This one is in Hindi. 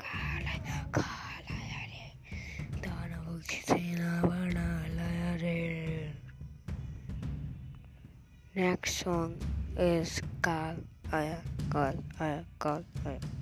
काला काला रे दानव की सेना बना लाया रे नेक्स्ट सॉन्ग इज़ काल आया काल आया काल आया